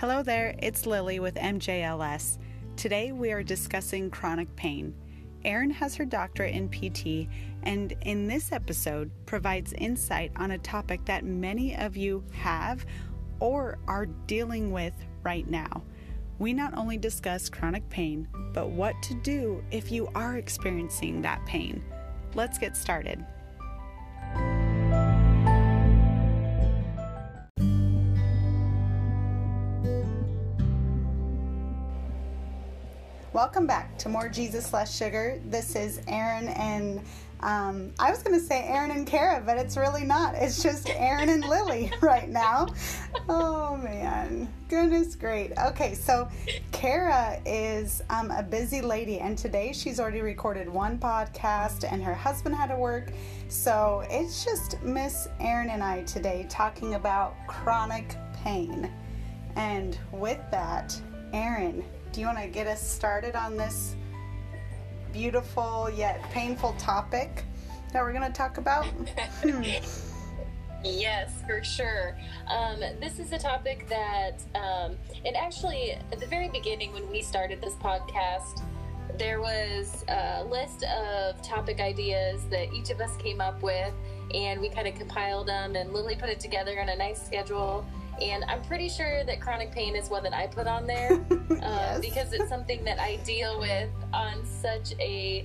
Hello there, it's Lily with MJLS. Today we are discussing chronic pain. Erin has her doctorate in PT and in this episode provides insight on a topic that many of you have or are dealing with right now. We not only discuss chronic pain, but what to do if you are experiencing that pain. Let's get started. Welcome back to More Jesus Less Sugar. This is Erin and um, I was going to say Erin and Kara, but it's really not. It's just Erin and Lily right now. Oh man, goodness great. Okay, so Kara is um, a busy lady, and today she's already recorded one podcast, and her husband had to work. So it's just Miss Erin and I today talking about chronic pain. And with that, Erin, do you want to get us started on this beautiful yet painful topic that we're going to talk about? Hmm. Yes, for sure. Um, this is a topic that, um, and actually, at the very beginning when we started this podcast, there was a list of topic ideas that each of us came up with, and we kind of compiled them, and Lily put it together on a nice schedule and I'm pretty sure that chronic pain is one that I put on there uh, yes. because it's something that I deal with on such a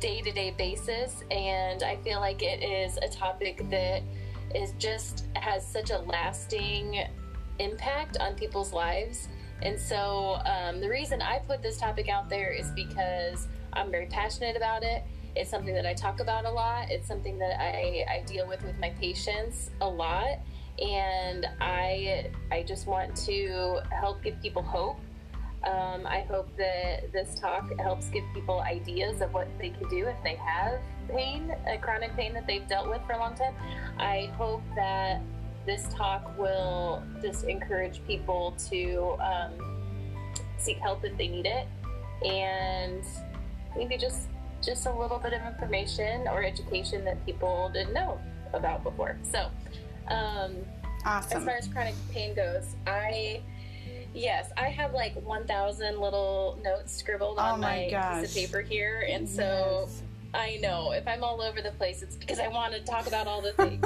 day to day basis. And I feel like it is a topic that is just has such a lasting impact on people's lives. And so um, the reason I put this topic out there is because I'm very passionate about it. It's something that I talk about a lot. It's something that I, I deal with with my patients a lot and I I just want to help give people hope. Um, I hope that this talk helps give people ideas of what they can do if they have pain, a chronic pain that they've dealt with for a long time. I hope that this talk will just encourage people to um, seek help if they need it, and maybe just just a little bit of information or education that people didn't know about before. So. Um, awesome. As far as chronic pain goes, I yes, I have like 1,000 little notes scribbled oh on my, piece of paper here, and so. I know. If I'm all over the place, it's because I want to talk about all the things.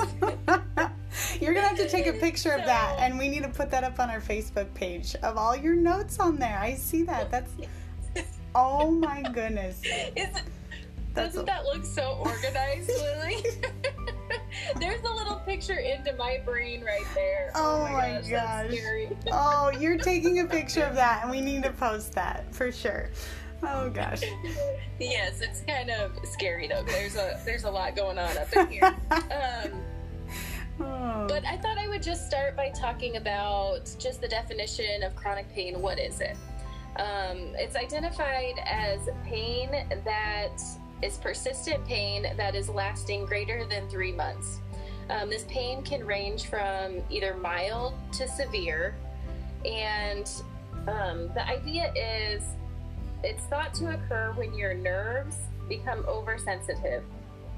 You're to have to take a picture so, of that, and we need to put that up on our Facebook page of all your notes on there. I see that. That's. Oh my goodness. Is, doesn't a, that look so organized, Lily? There's a little picture into my brain right there. Oh, oh my, gosh, gosh. oh, you're taking a picture of that, and we need to post that for sure. Oh gosh. yes, it's kind of scary though. There's a there's a lot going on up in here. Um, oh. But I thought I would just start by talking about just the definition of chronic pain. What is it? Um, it's identified as pain that is persistent pain that is lasting greater than three months. Um, this pain can range from either mild to severe, and um, the idea is it's thought to occur when your nerves become oversensitive,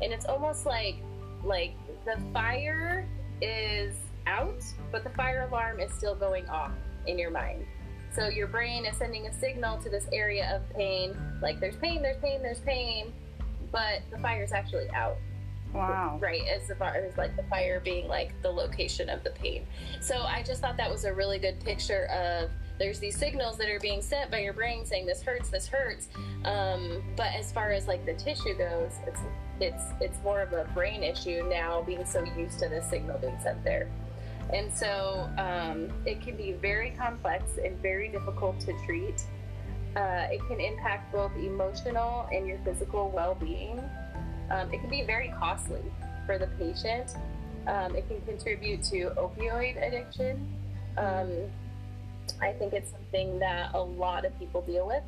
and it's almost like like the fire is out, but the fire alarm is still going off in your mind. So your brain is sending a signal to this area of pain, like there's pain, there's pain, there's pain, but the fire is actually out. Wow. Right, as far as like the fire being like the location of the pain. So I just thought that was a really good picture of there's these signals that are being sent by your brain saying this hurts, this hurts. Um, but as far as like the tissue goes, it's it's it's more of a brain issue now, being so used to this signal being sent there. And so um, it can be very complex and very difficult to treat. Uh, it can impact both emotional and your physical well being. Um, it can be very costly for the patient. Um, it can contribute to opioid addiction. Um, I think it's something that a lot of people deal with,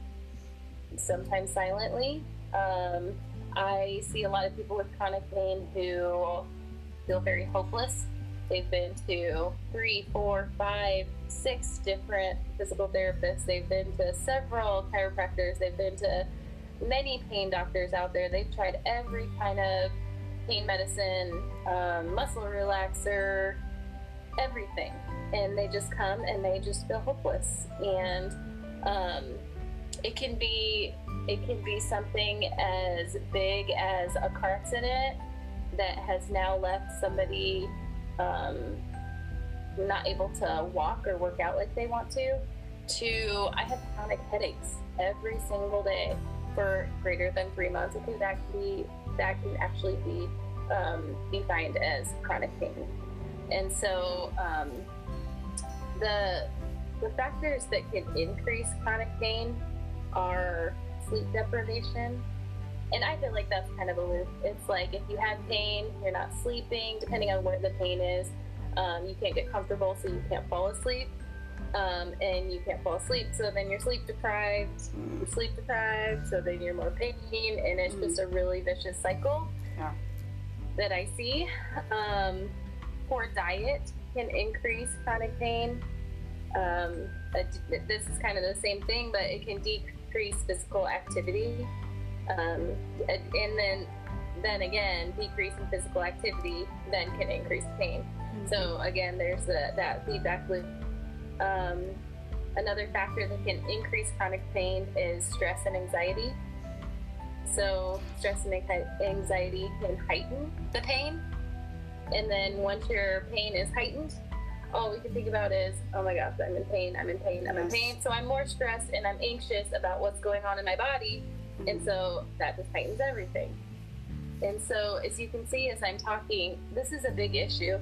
sometimes silently. Um, I see a lot of people with chronic pain who feel very hopeless They've been to three, four, five, six different physical therapists. They've been to several chiropractors. They've been to many pain doctors out there. They've tried every kind of pain medicine, um, muscle relaxer, everything. And they just come and they just feel hopeless. And um, it can be it can be something as big as a car accident that has now left somebody um, not able to walk or work out like they want to. To I have chronic headaches every single day for greater than three months. Okay, that can be that can actually be um, defined as chronic pain. And so um, the the factors that can increase chronic pain are sleep deprivation. And I feel like that's kind of a loop. It's like if you have pain, you're not sleeping, depending on where the pain is, um, you can't get comfortable, so you can't fall asleep. Um, and you can't fall asleep, so then you're sleep deprived. You're sleep deprived, so then you're more pain, and it's just a really vicious cycle Yeah. that I see. Um, poor diet can increase chronic pain. Um, a- this is kind of the same thing, but it can decrease physical activity. Um, and then, then again, decrease in physical activity then can increase pain. So again, there's the, that feedback loop. Um, another factor that can increase chronic pain is stress and anxiety. So stress and anxiety can heighten the pain, and then once your pain is heightened, all we can think about is, oh my gosh, I'm in pain, I'm in pain, I'm in pain. So I'm more stressed and I'm anxious about what's going on in my body, and so that just tightens everything. And so, as you can see, as I'm talking, this is a big issue.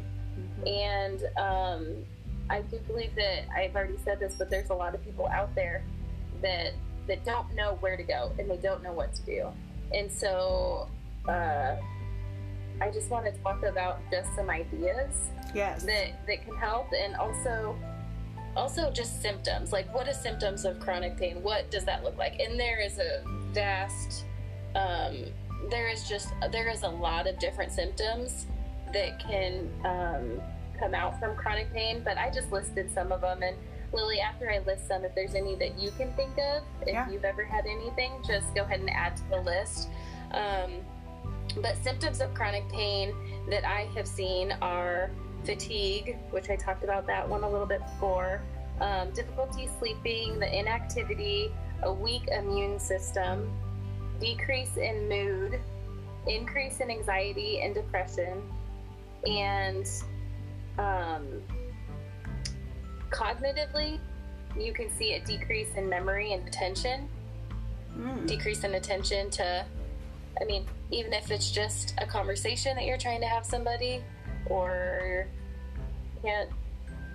And um, I do believe that I've already said this, but there's a lot of people out there that that don't know where to go and they don't know what to do. And so, uh, I just want to talk about just some ideas Yes. that that can help, and also also just symptoms. Like, what are symptoms of chronic pain? What does that look like? And there is a vast um, there is just there is a lot of different symptoms that can um, come out from chronic pain but i just listed some of them and lily after i list some if there's any that you can think of if Yeah. you've ever had anything just go ahead and add to the list um, but symptoms of chronic pain that i have seen are fatigue which i talked about that one a little bit before um, difficulty sleeping the inactivity a weak immune system decrease in mood, increase in anxiety and depression, and um, cognitively, you can see a decrease in memory and attention, Mm. decrease in attention to, I mean, even if it's just a conversation that you're trying to have somebody, or can't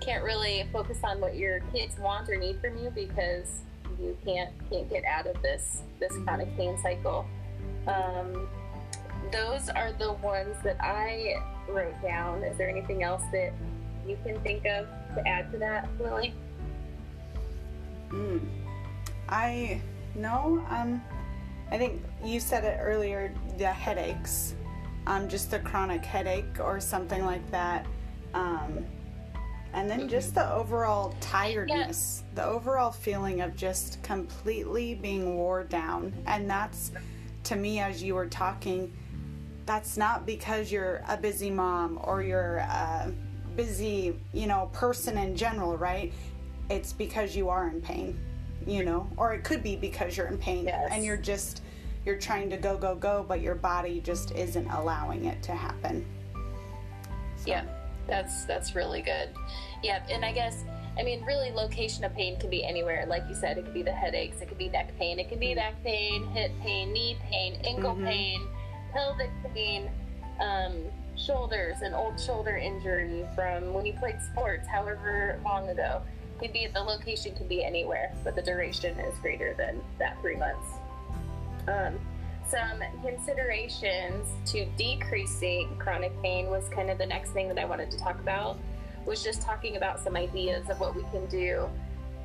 can't really focus on what your kids want or need from you because you can't can't get out of this this chronic pain cycle. Um, those are the ones that I wrote down. Is there anything else that you can think of to add to that, Lily? Mm. I no. Um, I think you said it earlier. The headaches, um, just a chronic headache or something like that, um, and then just the overall tiredness, the overall feeling of just completely being wore down, and that's to me as you were talking. That's not because you're a busy mom or you're a busy, you know, person in general, right? It's because you are in pain, you know, or it could be because you're in pain Yes. and you're just you're trying to go go go, but your body just isn't allowing it to happen. So, Yeah, that's that's really good. Yeah, and I guess I mean really location of pain can be anywhere. Like you said, it could be the headaches, it could be neck pain, it could be back pain, hip pain, knee pain, ankle Mhm. pain, pelvic pain, um, shoulders, an old shoulder injury from when you played sports, however long ago. Could be the location could be anywhere, but the duration is greater than that three months. Um, some considerations to decreasing chronic pain was kind of the next thing that I wanted to talk about. Was just talking about some ideas of what we can do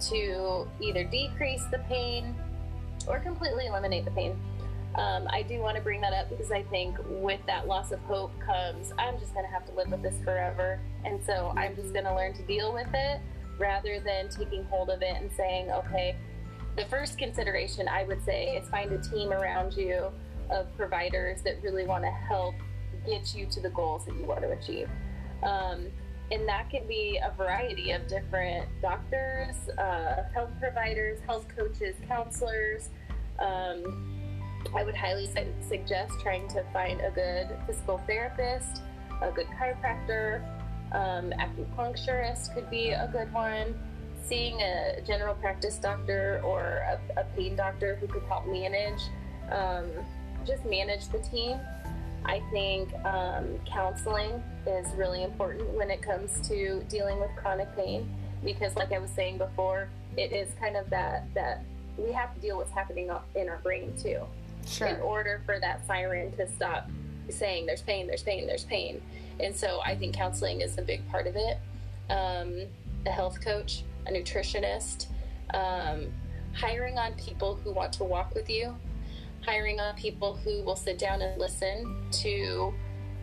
to either decrease the pain or completely eliminate the pain. Um, I do want to bring that up because I think with that loss of hope comes, I'm just going to have to live with this forever. And so I'm just going to learn to deal with it rather than taking hold of it and saying, okay, the first consideration I would say is find a team around you of providers that really want to help get you to the goals that you want to achieve. Um, and that can be a variety of different doctors, uh, health providers, health coaches, counselors. Um, I would highly su- suggest trying to find a good physical therapist, a good chiropractor, um, acupuncturist could be a good one. Seeing a general practice doctor or a, a pain doctor who could help manage, um, just manage the team. I think um, counseling is really important when it comes to dealing with chronic pain because, like I was saying before, it is kind of that that we have to deal with what's happening in our brain too. Sure. In order for that siren to stop saying there's pain, there's pain, there's pain. And so I think counseling is a big part of it. Um, a health coach, a nutritionist, um, hiring on people who want to walk with you, hiring on people who will sit down and listen to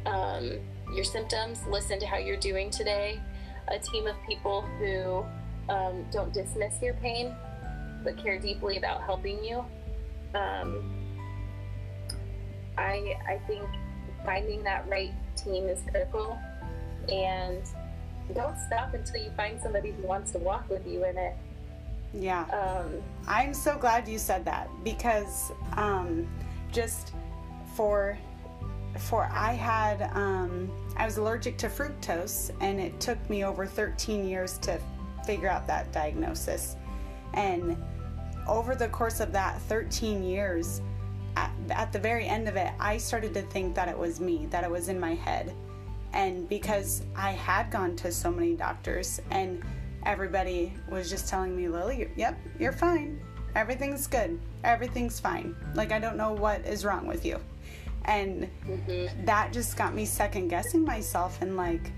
um, your symptoms, listen to how you're doing today, a team of people who um, don't dismiss your pain but care deeply about helping you. Um, I, I think finding that right team is critical. And don't stop until you find somebody who wants to walk with you in it. Yeah. Um, I'm so glad you said that because um, just for for I had um, I was allergic to fructose and it took me over 13 years to figure out that diagnosis. And over the course of that 13 years, at, at the very end of it, I started to think that it was me, that it was in my head. And because I had gone to so many doctors and everybody was just telling me, Lily, yep, you're fine. Everything's good. Everything's fine. Like, I don't know what is wrong with you. And mm-hmm. that just got me second guessing myself and like,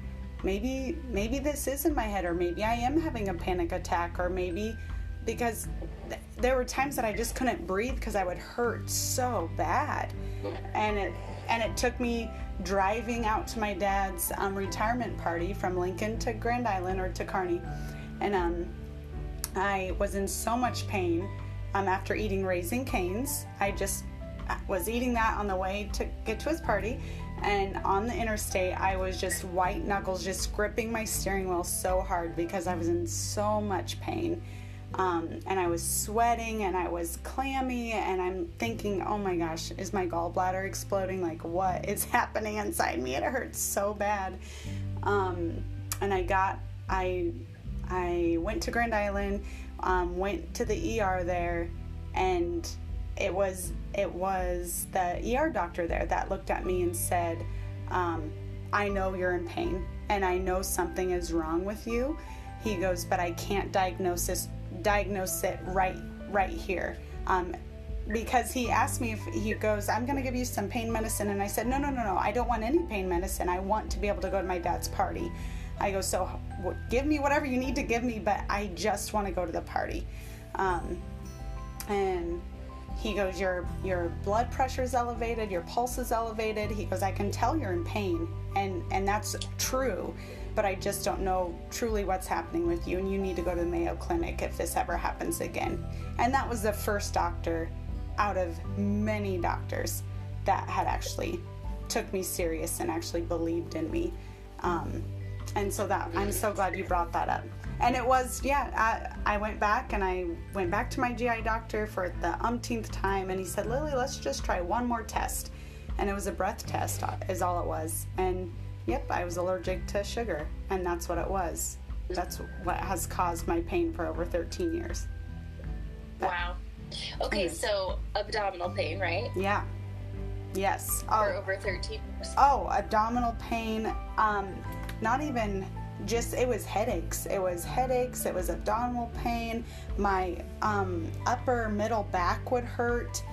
maybe, maybe this is in my head, or maybe I am having a panic attack, or maybe because th- there were times that I just couldn't breathe because I would hurt so bad. And it, and it took me driving out to my dad's um, retirement party from Lincoln to Grand Island or to Kearney and um, I was in so much pain um, after eating Raising Cane's. I just uh, was eating that on the way to get to his party, and on the interstate, I was just white knuckles, just gripping my steering wheel so hard because I was in so much pain. Um, and I was sweating and I was clammy, and I'm thinking, oh my gosh, is my gallbladder exploding? Like, what is happening inside me? It hurts so bad. Um, and I got, I I went to Grand Island, um, went to the ER there, and it was it was the ER doctor there that looked at me and said, um, "I know you're in pain, and I know something is wrong with you." He goes, "But I can't diagnose this, diagnose it right right here." Um, because he asked me if he goes, I'm going to give you some pain medicine. And I said, No, no, no, no. I don't want any pain medicine. I want to be able to go to my dad's party. I go, so give me whatever you need to give me, but I just want to go to the party. Um, and he goes, your your blood pressure is elevated, your pulse is elevated. He goes, I can tell you're in pain, and and that's true, but I just don't know truly what's happening with you, and you need to go to the Mayo Clinic if this ever happens again. And that was the first doctor out of many doctors that had actually took me serious and actually believed in me. Um, and so that I'm so glad you brought that up. And it was, yeah, I, I went back and I went back to my GI doctor for the umpteenth time, and he said, Lily, let's just try one more test. And it was a breath test, uh, is all it was. And yep, I was allergic to sugar, and that's what it was. That's what has caused my pain for over 13 years. But, wow. Okay, anyways. so abdominal pain, right? Yeah. Yes. For oh, over 13 years. Oh, abdominal pain. Um, not even just it was headaches it was headaches it was abdominal pain my um, upper middle back would hurt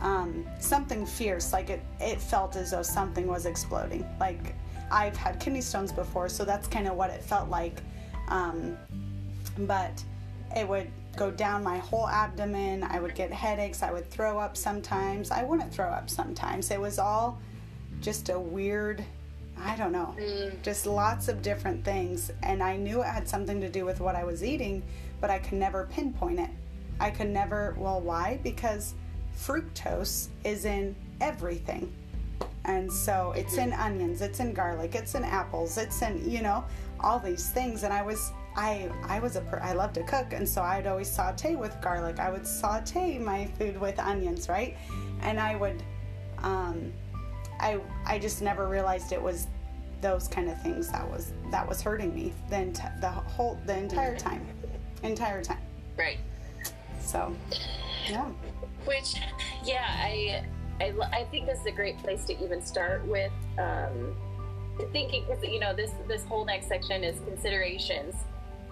um, something fierce like it it felt as though something was exploding like i've had kidney stones before so that's kind of what it felt like um, but it would go down my whole abdomen i would get headaches i would throw up sometimes i wouldn't throw up sometimes it was all just a weird I don't know, mm. just lots of different things. And I knew it had something to do with what I was eating, but I could never pinpoint it. I could never, well, why? Because fructose is in everything. And so it's in onions, it's in garlic, it's in apples, it's in, you know, all these things. And I was, I, I was a, per- I love to cook. And so I'd always saute with garlic. I would saute my food with onions, right? And I would, um, I, I just never realized it was those kind of things that was, that was hurting me the, ent- the whole, the entire time, entire time. Right. So, yeah. Which, yeah, I, I, I think this is a great place to even start with um, thinking because you know this this whole next section is considerations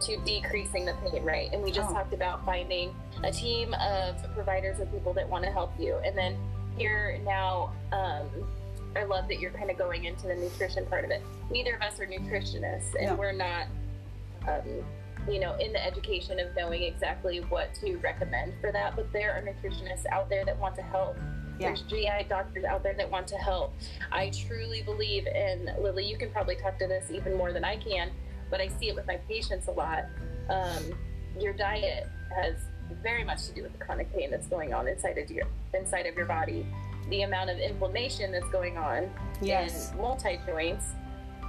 to decreasing the pain, right? And we just Oh. talked about finding a team of providers of people that want to help you, and then here now. Um, I love that you're kind of going into the nutrition part of it. Neither of us are nutritionists, and No. we're not um, you know, in the education of knowing exactly what to recommend for that. But there are nutritionists out there that want to help. Yeah. There's GI doctors out there that want to help. I truly believe, and Lily, you can probably talk to this even more than I can, but I see it with my patients a lot. Um, your diet has very much to do with the chronic pain that's going on inside of your inside of your body. The amount of inflammation that's going on Yes. in multi joints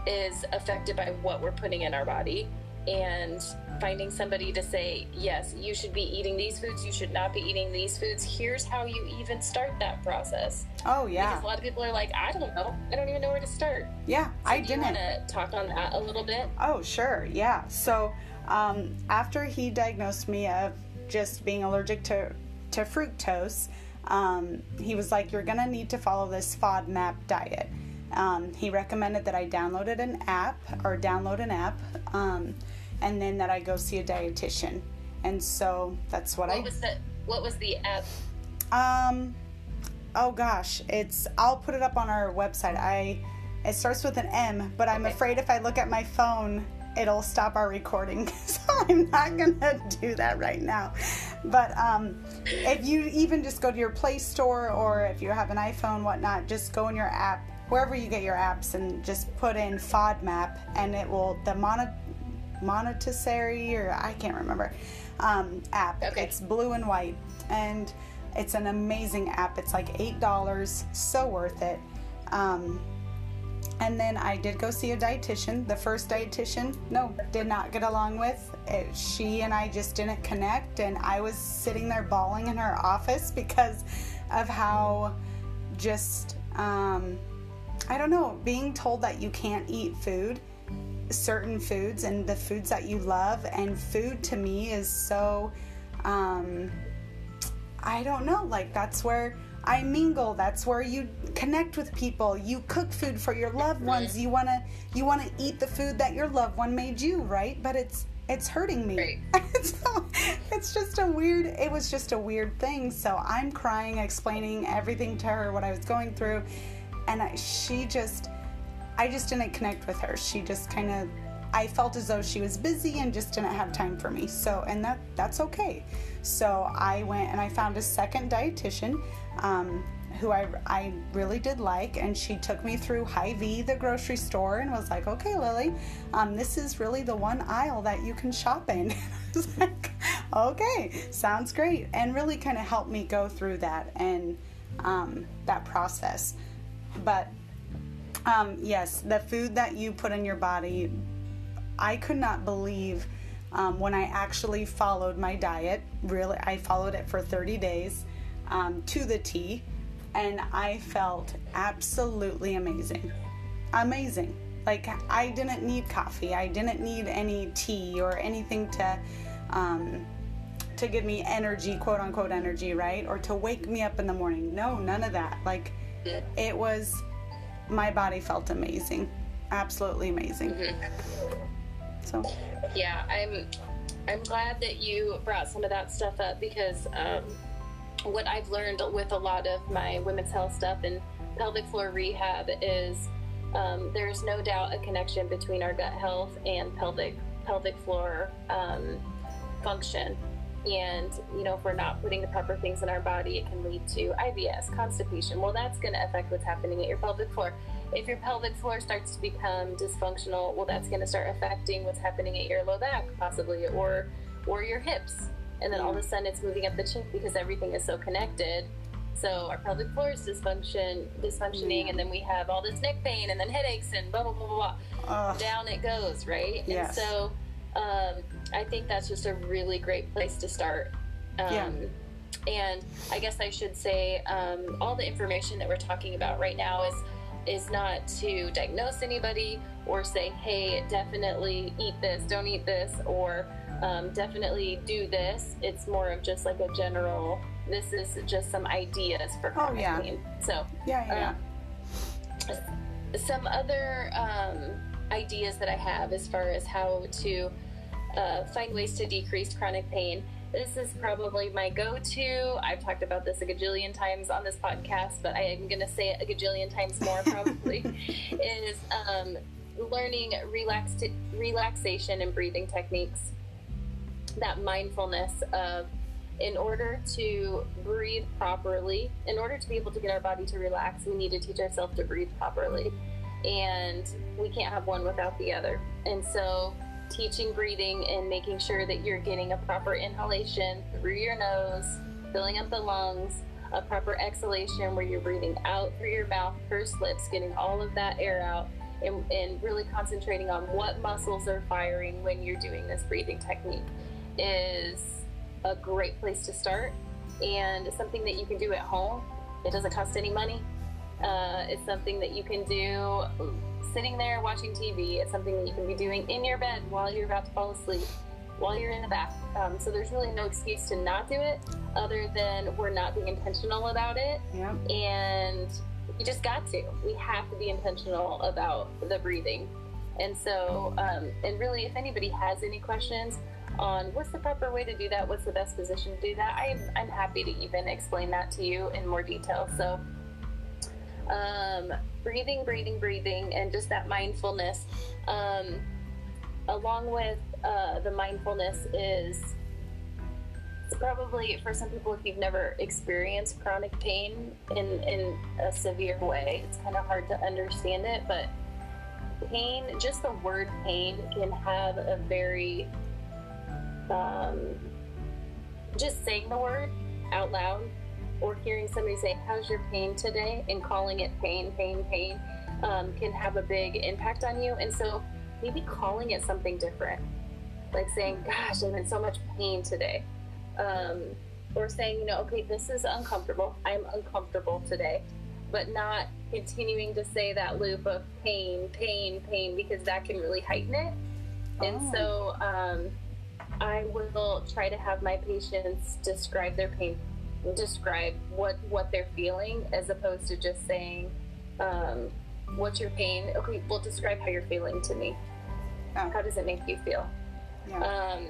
is affected by what we're putting in our body and finding somebody to say yes you should be eating these foods you should not be eating these foods here's how you even start that process Oh, yeah. because a lot of people are like i don't know i don't even know where to start Yeah, so I do didn't. you want to talk on that a little bit Oh, sure. Yeah. So, um, after he diagnosed me of just being allergic to, to fructose, um, he was like, You're going to need to follow this FODMAP diet. Um, he recommended that I downloaded an app or download an app um, and then that I go see a dietitian. And so that's what, what I. was the what was the app Um, oh gosh, it's. I'll put it up on our website. I. It starts with an M, but I'm Okay. afraid if I look at my phone, it'll stop our recording. so I'm not gonna do that right now. But um, if you even just go to your Play Store or if you have an iPhone, whatnot, just go in your app, wherever you get your apps, and just put in FODMAP, and it will the mono, Monotisary or I can't remember um, app. Okay. It's blue and white, and it's an amazing app. It's like eight dollars, so worth it. Um, and then I did go see a dietitian. The first dietitian, no, did not get along with. It, she and I just didn't connect, and I was sitting there bawling in her office because of how just um, I don't know, being told that you can't eat food, certain foods, and the foods that you love, and food to me is so. Um, I don't know, like that's where I mingle, that's where you connect with people. You cook food for your loved ones. You want to you want to eat the food that your loved one made you, right? But it's it's hurting me. so it's just a weird it was just a weird thing. So I'm crying explaining everything to her what I was going through and I, she just I just didn't connect with her. She just kind of I felt as though she was busy and just didn't have time for me. So and that that's okay. So I went and I found a second dietitian um, who I, I really did like, and she took me through Hy-Vee, the grocery store, and was like, "Okay, Lily, um, this is really the one aisle that you can shop in." I was like, "Okay, sounds great," and really kind of helped me go through that and um, that process. But um, yes, the food that you put in your body, I could not believe um, when I actually followed my diet. Really, I followed it for 30 days um, to the T, and I felt absolutely amazing. Amazing. Like, I didn't need coffee, I didn't need any tea or anything to. Um, to give me energy, quote unquote energy, right? Or to wake me up in the morning. No, none of that. Like, it was, my body felt amazing. Absolutely amazing. So, yeah i'm i'm glad that you brought some of that stuff up because um, what i've learned with a lot of my women's health stuff and pelvic floor rehab is um, there's no doubt a connection between our gut health and pelvic pelvic floor um, function and you know if we're not putting the proper things in our body it can lead to IBS constipation well that's going to affect what's happening at your pelvic floor if your pelvic floor starts to become dysfunctional well that's going to start affecting what's happening at your low back possibly or or your hips and then all of a sudden it's moving up the chink because everything is so connected So our pelvic floor is dysfunction, dysfunctioning, Yeah. and then we have all this neck pain, and then headaches, and blah blah blah blah blah. Down it goes, right? Yes. And so um, I think that's just a really great place to start. Um, Yeah. And I guess I should say um, all the information that we're talking about right now is is not to diagnose anybody or say, hey, definitely eat this, don't eat this, or um, definitely do this. It's more of just like a general. This is just some ideas for Oh, yeah. pain. So Yeah, yeah. some other um, ideas that I have as far as how to uh, find ways to decrease chronic pain. This is probably my go to. I've talked about this a gajillion times on this podcast, but I am going to say it a gajillion times more probably. is um, learning relax- relaxation and breathing techniques. That mindfulness of in order to breathe properly, in order to be able to get our body to relax, we need to teach ourselves to breathe properly. And we can't have one without the other. And so, teaching breathing and making sure that you're getting a proper inhalation through your nose, filling up the lungs, a proper exhalation where you're breathing out through your mouth, pursed lips, getting all of that air out, and, and really concentrating on what muscles are firing when you're doing this breathing technique is a great place to start and something that you can do at home. It doesn't cost any money. Uh, it's something that you can do sitting there watching TV. It's something that you can be doing in your bed while you're about to fall asleep, while you're in the bath. Um, so there's really no excuse to not do it other than we're not being intentional about it. Yep. And we just got to. We have to be intentional about the breathing. And so, um, and really, if anybody has any questions, on what's the proper way to do that, what's the best position to do that, I'm, I'm happy to even explain that to you in more detail. So, um, breathing, breathing, breathing, and just that mindfulness, um, along with uh, the mindfulness, is probably for some people, if you've never experienced chronic pain in, in a severe way, it's kind of hard to understand it, but pain, just the word pain, can have a very um, just saying the word out loud or hearing somebody say, How's your pain today? and calling it pain, pain, pain um, can have a big impact on you. And so maybe calling it something different, like saying, Gosh, I'm in so much pain today. Um, or saying, you know, okay, this is uncomfortable. I'm uncomfortable today. But not continuing to say that loop of pain, pain, pain, because that can really heighten it. And Oh. so, um, I will try to have my patients describe their pain, describe what what they're feeling, as opposed to just saying, um, "What's your pain?" Okay, well, describe how you're feeling to me. Oh. How does it make you feel? Yeah. Um,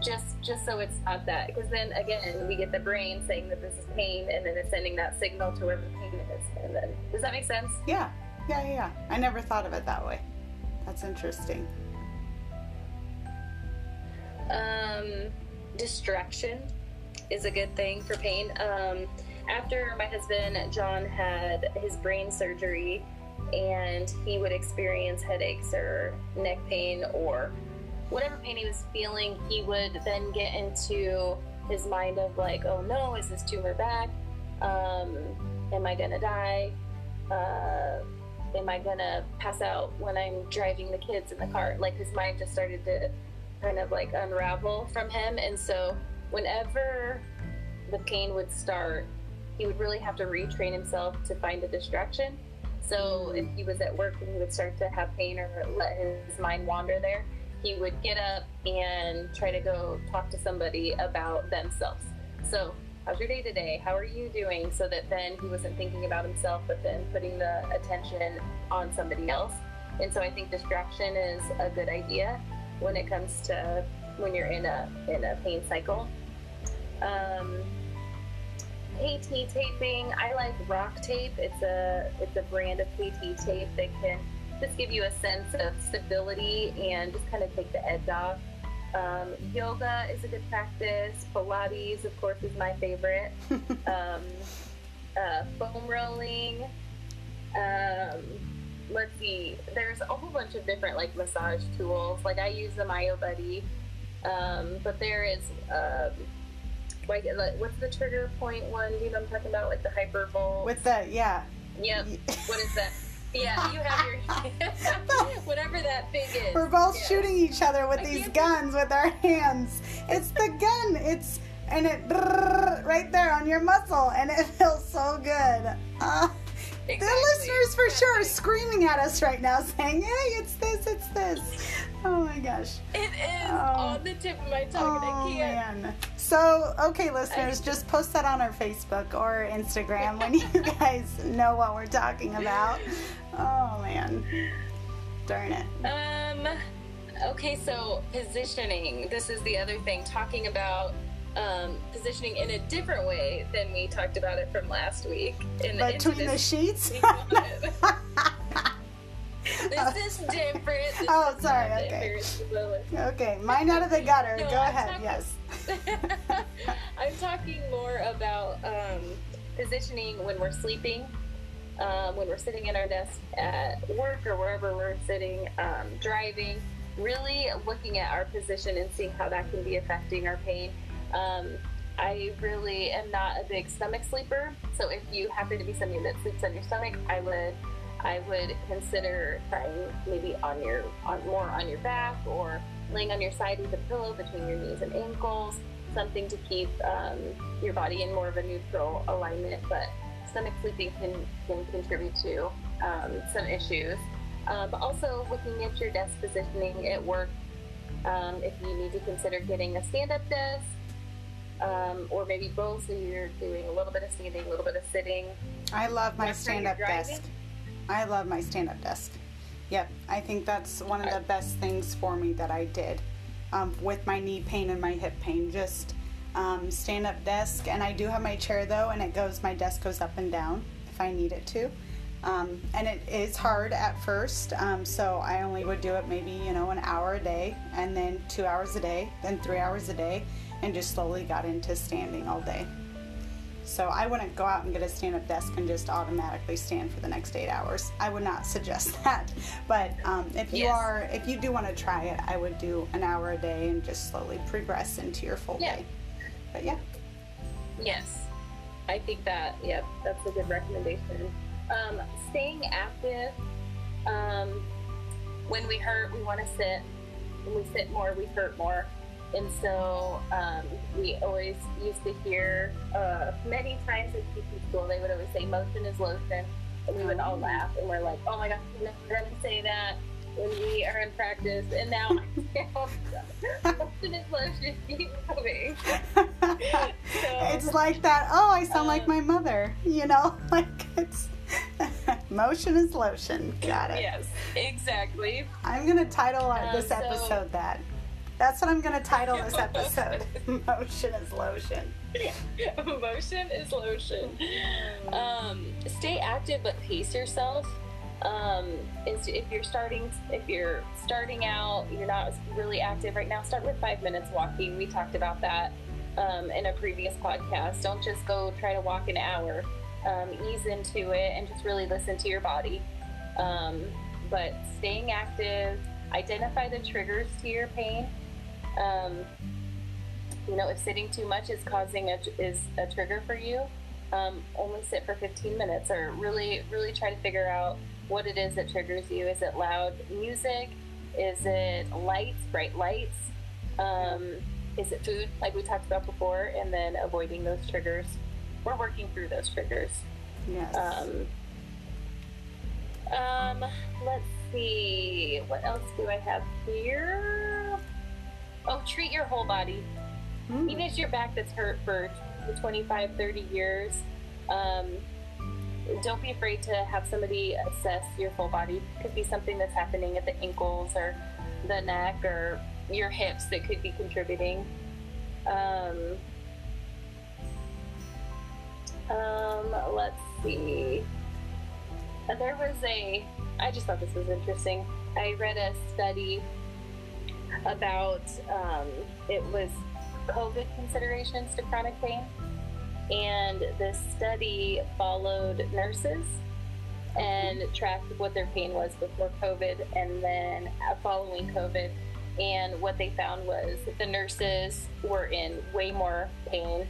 just just so it's not that, because then again, we get the brain saying that this is pain, and then it's sending that signal to where the pain is. And then, does that make sense? yeah. Yeah, yeah, yeah. I never thought of it that way. That's interesting. Um, distraction is a good thing for pain. Um, after my husband John had his brain surgery, and he would experience headaches or neck pain or whatever pain he was feeling, he would then get into his mind of like, oh no, is this tumor back? Um, am I gonna die? Uh, am I gonna pass out when I'm driving the kids in the car? Like his mind just started to kind of like unravel from him. And so whenever the pain would start, he would really have to retrain himself to find a distraction. So if he was at work and he would start to have pain or let his mind wander there, he would get up and try to go talk to somebody about themselves. So, how's your day today? How are you doing? So that then he wasn't thinking about himself, but then putting the attention on somebody else. And so I think distraction is a good idea when it comes to when you're in a in a pain cycle. Um, KT taping, I like RockTape. It's a it's a brand of KT tape that can just give you a sense of stability and just kind of take the edge off. Um, yoga is a good practice. Pilates, of course, is my favorite. um, uh, foam rolling. Um, let's see. There's a whole bunch of different like massage tools. Like I use the Myo Buddy, um, but there is um, like, like what's the trigger point one? Do you know what I'm talking about? Like the hypervolt. With the yeah. Yep. what is that? Yeah, you have your whatever that thing is. We're both Yeah. shooting each other with I these guns with our hands. It's the gun. It's and it right there on your muscle, and it feels so good. Uh, The listeners for sure are screaming at us right now, saying, "Hey, it's this, it's this." Oh my gosh. It is Oh. on the tip of my tongue, and Oh I can't. man. So, okay, listeners, just post that on our Facebook or Instagram when you guys know what we're talking about. Oh man. Darn it. Um. Okay, so positioning. This is the other thing. Talking about um, positioning in a different way than we talked about it from last week. In Between the sheets. this is different. This Oh, sorry, okay. different. okay, mine out of the gutter. No, Go I'm ahead. Yes. I'm talking more about um, positioning when we're sleeping, um, when we're sitting in our desk at work or wherever we're sitting, um, driving, really looking at our position and seeing how that can be affecting our pain. Um, I really am not a big stomach sleeper, so if you happen to be somebody that sleeps on your stomach, I would I would consider trying maybe on your on more on your back or laying on your side with a pillow between your knees and ankles, something to keep um, your body in more of a neutral alignment. But stomach sleeping can can contribute to um, some issues. Um, but also looking at your desk positioning at work, um, if you need to consider getting a stand-up desk. Um, or maybe both, so you're doing a little bit of standing, a little bit of sitting. I love my you're stand-up desk. I love my stand-up desk. Yep, I think that's one of the best things for me that I did um, with my knee pain and my hip pain. Just um, stand-up desk, and I do have my chair though, and it goes. My desk goes up and down if I need it to. Um, and it is hard at first, um, so I only would do it maybe you know an hour a day, and then two hours a day, then three hours a day, and just slowly got into standing all day. So I wouldn't go out and get a stand-up desk and just automatically stand for the next eight hours. I would not suggest that. But um, if you Yes. are, if you do want to try it, I would do an hour a day and just slowly progress into your full Yeah. day. But yeah, Yes, I think that. Yep, that's a good recommendation. Um, staying active. Um, when we hurt, we want to sit. When we sit more, we hurt more. And so um, we always used to hear uh, many times in PT school, they would always say, motion is lotion. And we would all laugh and we're like, oh my gosh, we're never going to say that when we are in practice. And now, motion is lotion, keep moving. it's like that. Oh, I sound like Um, my mother. You know, like it's motion is lotion. Got it. Yes, exactly. I'm gonna title uh, Um, this so- episode that. That's what I'm gonna title this episode. motion is lotion. Motion is lotion. Um, stay active, but pace yourself. Um, if you're starting, if you're starting out, you're not really active right now. Start with five minutes walking. We talked about that um, in a previous podcast. Don't just go try to walk an hour. Um, ease into it and just really listen to your body. Um, but staying active, identify the triggers to your pain. Um, you know, if sitting too much is causing a, is a trigger for you, um, only sit for 15 minutes or really, really try to figure out what it is that triggers you. Is it loud music? Is it lights, bright lights? Um, is it food, like we talked about before? And then avoiding those triggers. We're working through those triggers. Yes. Um, um, let's see. What else do I have here? Oh, treat your whole body. Mm. Even if your back that's hurt for 25, 30 years, um, don't be afraid to have somebody assess your full body. It Could be something that's happening at the ankles or the neck or your hips that could be contributing. Um, um, let's see. There was a, I just thought this was interesting. I read a study about, um, it was COVID considerations to chronic pain. And this study followed nurses and tracked what their pain was before COVID and then following COVID. And what they found was the nurses were in way more pain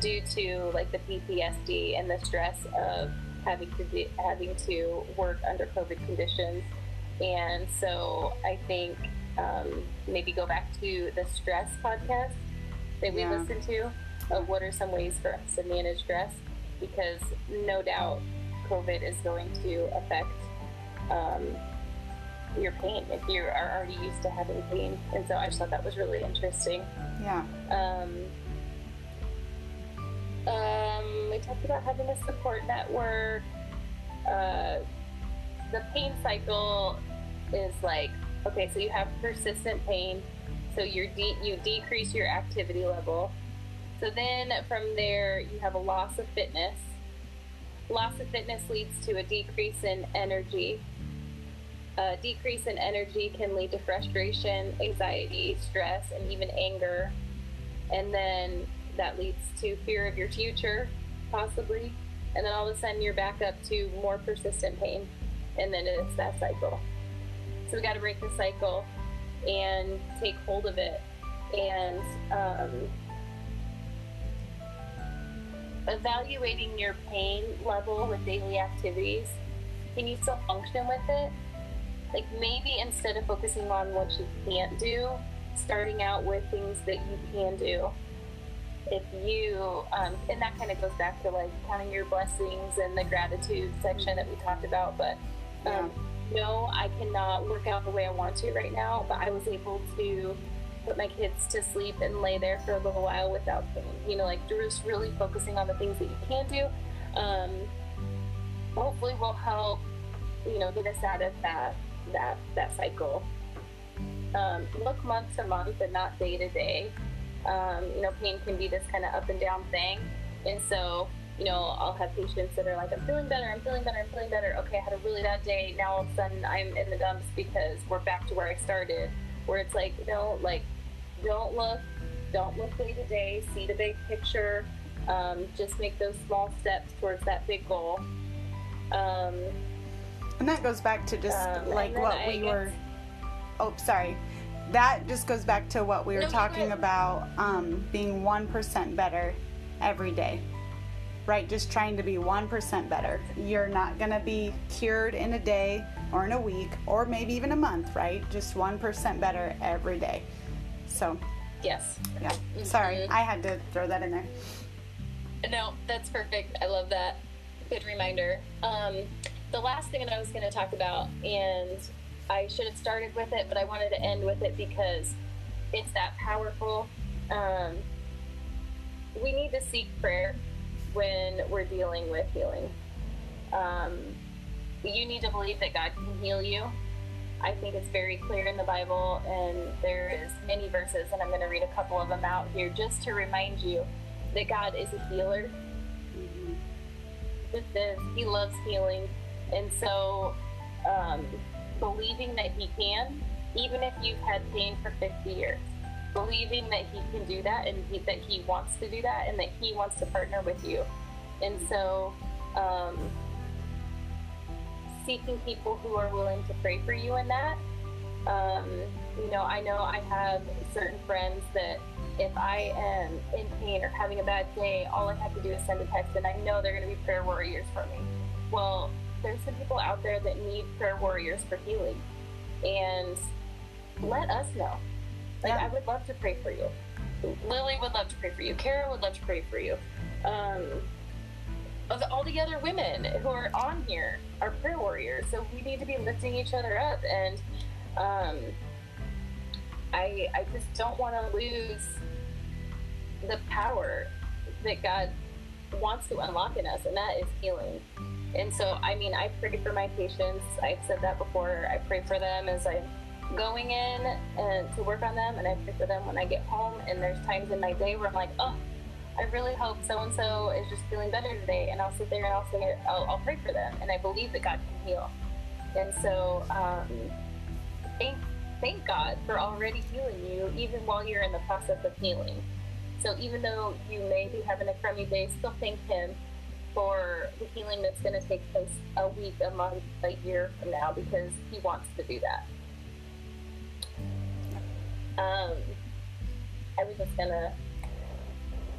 due to like the PTSD and the stress of having to having to work under COVID conditions. And so I think um, maybe go back to the stress podcast that we Yeah. listened to of what are some ways for us to manage stress because no doubt COVID is going to affect um, your pain if you are already used to having pain. And so I just thought that was really interesting. Yeah. Um, um, we talked about having a support network. Uh, the pain cycle is like okay, so you have persistent pain, so you're de- you decrease your activity level. So then from there, you have a loss of fitness. Loss of fitness leads to a decrease in energy. A decrease in energy can lead to frustration, anxiety, stress, and even anger. And then that leads to fear of your future, possibly. And then all of a sudden, you're back up to more persistent pain. And then it's that cycle. So we got to break the cycle and take hold of it. And um, evaluating your pain level with daily activities. Can you still function with it? Like maybe instead of focusing on what you can't do, starting out with things that you can do. If you, um, and that kind of goes back to like counting your blessings and the gratitude section that we talked about. But um, no, I cannot work out the way I want to right now, but I was able to put my kids to sleep and lay there for a little while without pain. You know, like just really focusing on the things that you can do. Um, hopefully, will help. You know, get us out of that that that cycle. Um, look month to month and not day to day. Um, you know, pain can be this kind of up and down thing, and so you know, I'll have patients that are like, I'm feeling better, I'm feeling better, I'm feeling better. Okay, I had a really bad day. Now all of a sudden I'm in the dumps because we're back to where I started. Where it's like, no, like, don't look, don't look day to day, see the big picture. Um, just make those small steps towards that big goal. Um, And that goes back to just Um, like what I we guess- were. Oh, sorry. That just goes back to what we were No, talking about um, being 1% better every day. Right? Just trying to be 1% better. You're not going to be cured in a day or in a week or maybe even a month, right? Just 1% better every day. So, yes. yeah. Sorry, Mhm. I had to throw that in there. No, that's perfect. I love that. Good reminder. Um, the last thing that I was going to talk about, and I should have started with it, but I wanted to end with it because it's that powerful. Um, we need to seek prayer when we're dealing with healing. Um, you need to believe that God can heal you. I think it's very clear in the Bible, and there is many verses, and I'm going to read a couple of them out here just to remind you that God is a healer. This is He loves healing, and so um, believing that He can, even if you've had pain for 50 years, believing that He can do that, and he, that He wants to do that, and that He wants to partner with you, and so. Um, seeking people who are willing to pray for you in that. Um, you know, I know I have certain friends that if I am in pain or having a bad day, all I have to do is send a text and I know they're going to be prayer warriors for me. Well, there's some people out there that need prayer warriors for healing. And let us know. Like, Yeah. I would love to pray for you. Lily would love to pray for you. Kara would love to pray for you. Um, all the other women who are on here are prayer warriors, so we need to be lifting each other up. And um, I, I just don't want to lose the power that God wants to unlock in us, and that is healing. And so, I mean, I pray for my patients. I've said that before. I pray for them as I'm going in and to work on them, and I pray for them when I get home. And there's times in my day where I'm like, oh, I really hope so and so is just feeling better today. And I'll sit there and I'll say, I'll, I'll pray for them. And I believe that God can heal. And so, um, thank, thank God for already healing you, even while you're in the process of healing. So, even though you may be having a crummy day, still thank Him for the healing that's going to take place a week, a month, a year from now, because He wants to do that. Um, I was just gonna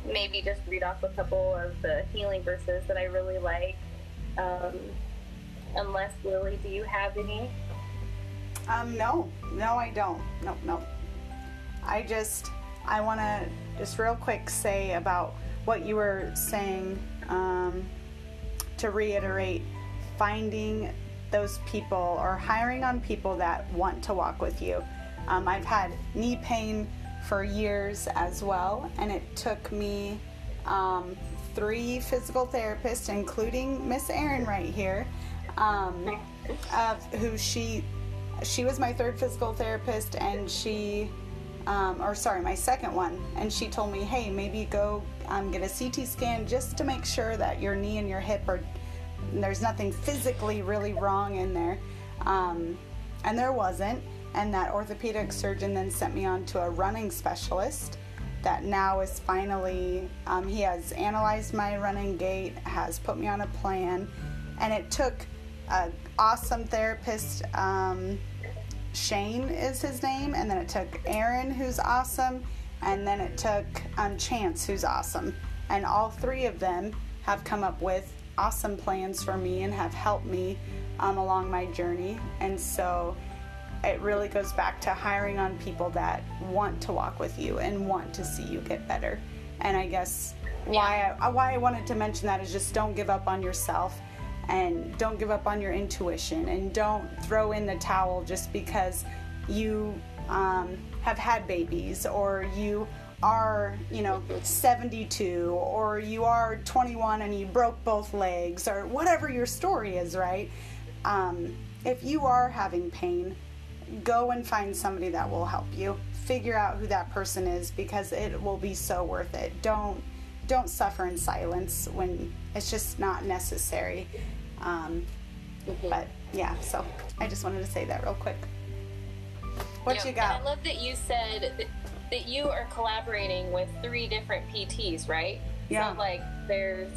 maybe just read off a couple of the healing verses that I really like. Um, unless Lily, do you have any? Um, no, no, I don't. No, no. I just, I want to just real quick say about what you were saying um, to reiterate finding those people or hiring on people that want to walk with you. Um, I've had knee pain for years as well, and it took me um, three physical therapists, including Miss Erin right here, um, of who she she was my third physical therapist, and she um, or sorry, my second one, and she told me, hey, maybe go um, get a CT scan just to make sure that your knee and your hip are there's nothing physically really wrong in there, um, and there wasn't. And that orthopedic surgeon then sent me on to a running specialist that now is finally, um, he has analyzed my running gait, has put me on a plan, and it took an awesome therapist. Um, Shane is his name, and then it took Erin, who's awesome, and then it took um, Chance, who's awesome. And all three of them have come up with awesome plans for me and have helped me um, along my journey. And so it really goes back to hiring on people that want to walk with you and want to see you get better. And I guess why I, why I wanted to mention that is just don't give up on yourself and don't give up on your intuition and don't throw in the towel just because you um, have had babies or you are you know 72 or you are 21 and you broke both legs or whatever your story is right um, if you are having pain go and find somebody that will help you. Figure out who that person is because it will be so worth it. Don't don't suffer in silence when it's just not necessary. Um, mm-hmm. but yeah so i just wanted to say that real quick. What yeah, you got? I love that you said that, that you are collaborating with three different pts right? Yeah. so like there's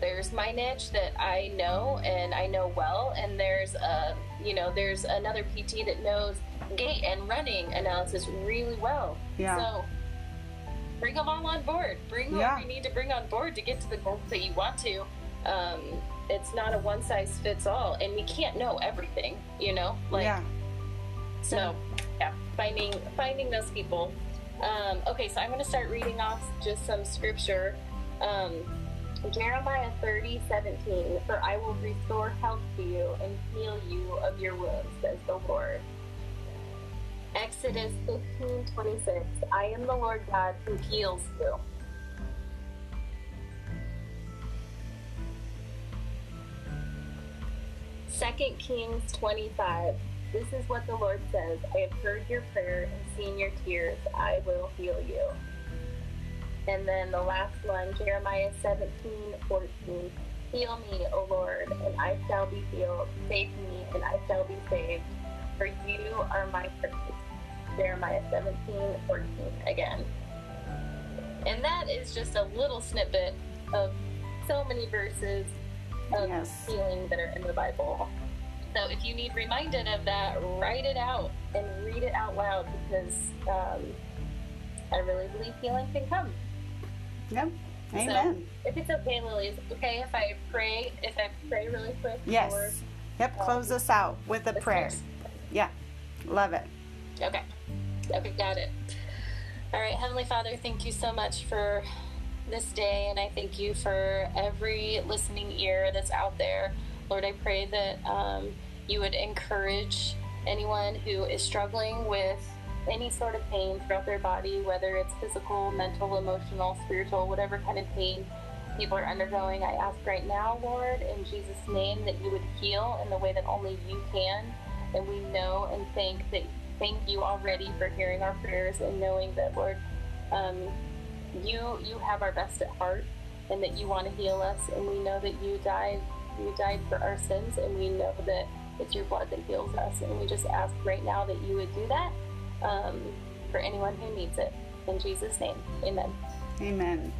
there's my niche that I know and I know well, and there's a you know there's another PT that knows gait and running analysis really well. Yeah. So bring them all on board. Bring yeah. you need to bring on board to get to the goals that you want to. Um, it's not a one size fits all, and we can't know everything. You know, like yeah. So yeah, finding finding those people. Um, okay, so I'm going to start reading off just some scripture. Um, Jeremiah 30, 17, For I will restore health to you and heal you of your wounds, says the Lord. Exodus 15, 26, I am the Lord God who heals you. Second Kings 25, This is what the Lord says I have heard your prayer and seen your tears. I will heal you. And then the last one, Jeremiah 17, 14. Heal me, O Lord, and I shall be healed. Save me, and I shall be saved. For you are my praise. Jeremiah 17, 14 again. And that is just a little snippet of so many verses of yes. healing that are in the Bible. So if you need reminded of that, write it out and read it out loud because um, I really believe healing can come. Yep. Amen. So, if it's okay, Lily, is it okay if I pray? If I pray really quick? Yes. Or, yep. Um, Close us out with a prayer. Yeah. Love it. Okay. Okay. Got it. All right, Heavenly Father, thank you so much for this day, and I thank you for every listening ear that's out there. Lord, I pray that um, you would encourage anyone who is struggling with any sort of pain throughout their body, whether it's physical, mental, emotional, spiritual, whatever kind of pain people are undergoing, I ask right now, Lord, in Jesus' name, that you would heal in the way that only you can. And we know and thank that thank you already for hearing our prayers and knowing that, Lord, um, you you have our best at heart and that you want to heal us. And we know that you died you died for our sins and we know that it's your blood that heals us. And we just ask right now that you would do that um, for anyone who needs it. In Jesus' name, amen. Amen.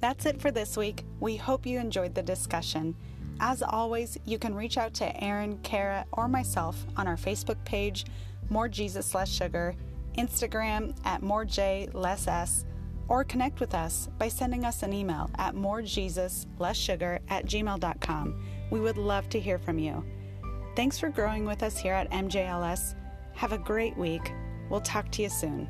That's it for this week. We hope you enjoyed the discussion. As always, you can reach out to Erin, Kara, or myself on our Facebook page, More Jesus Less Sugar, Instagram at More J Less S, or connect with us by sending us an email at morejesuslesssugar at gmail.com. We would love to hear from you. Thanks for growing with us here at MJLS. Have a great week. We'll talk to you soon.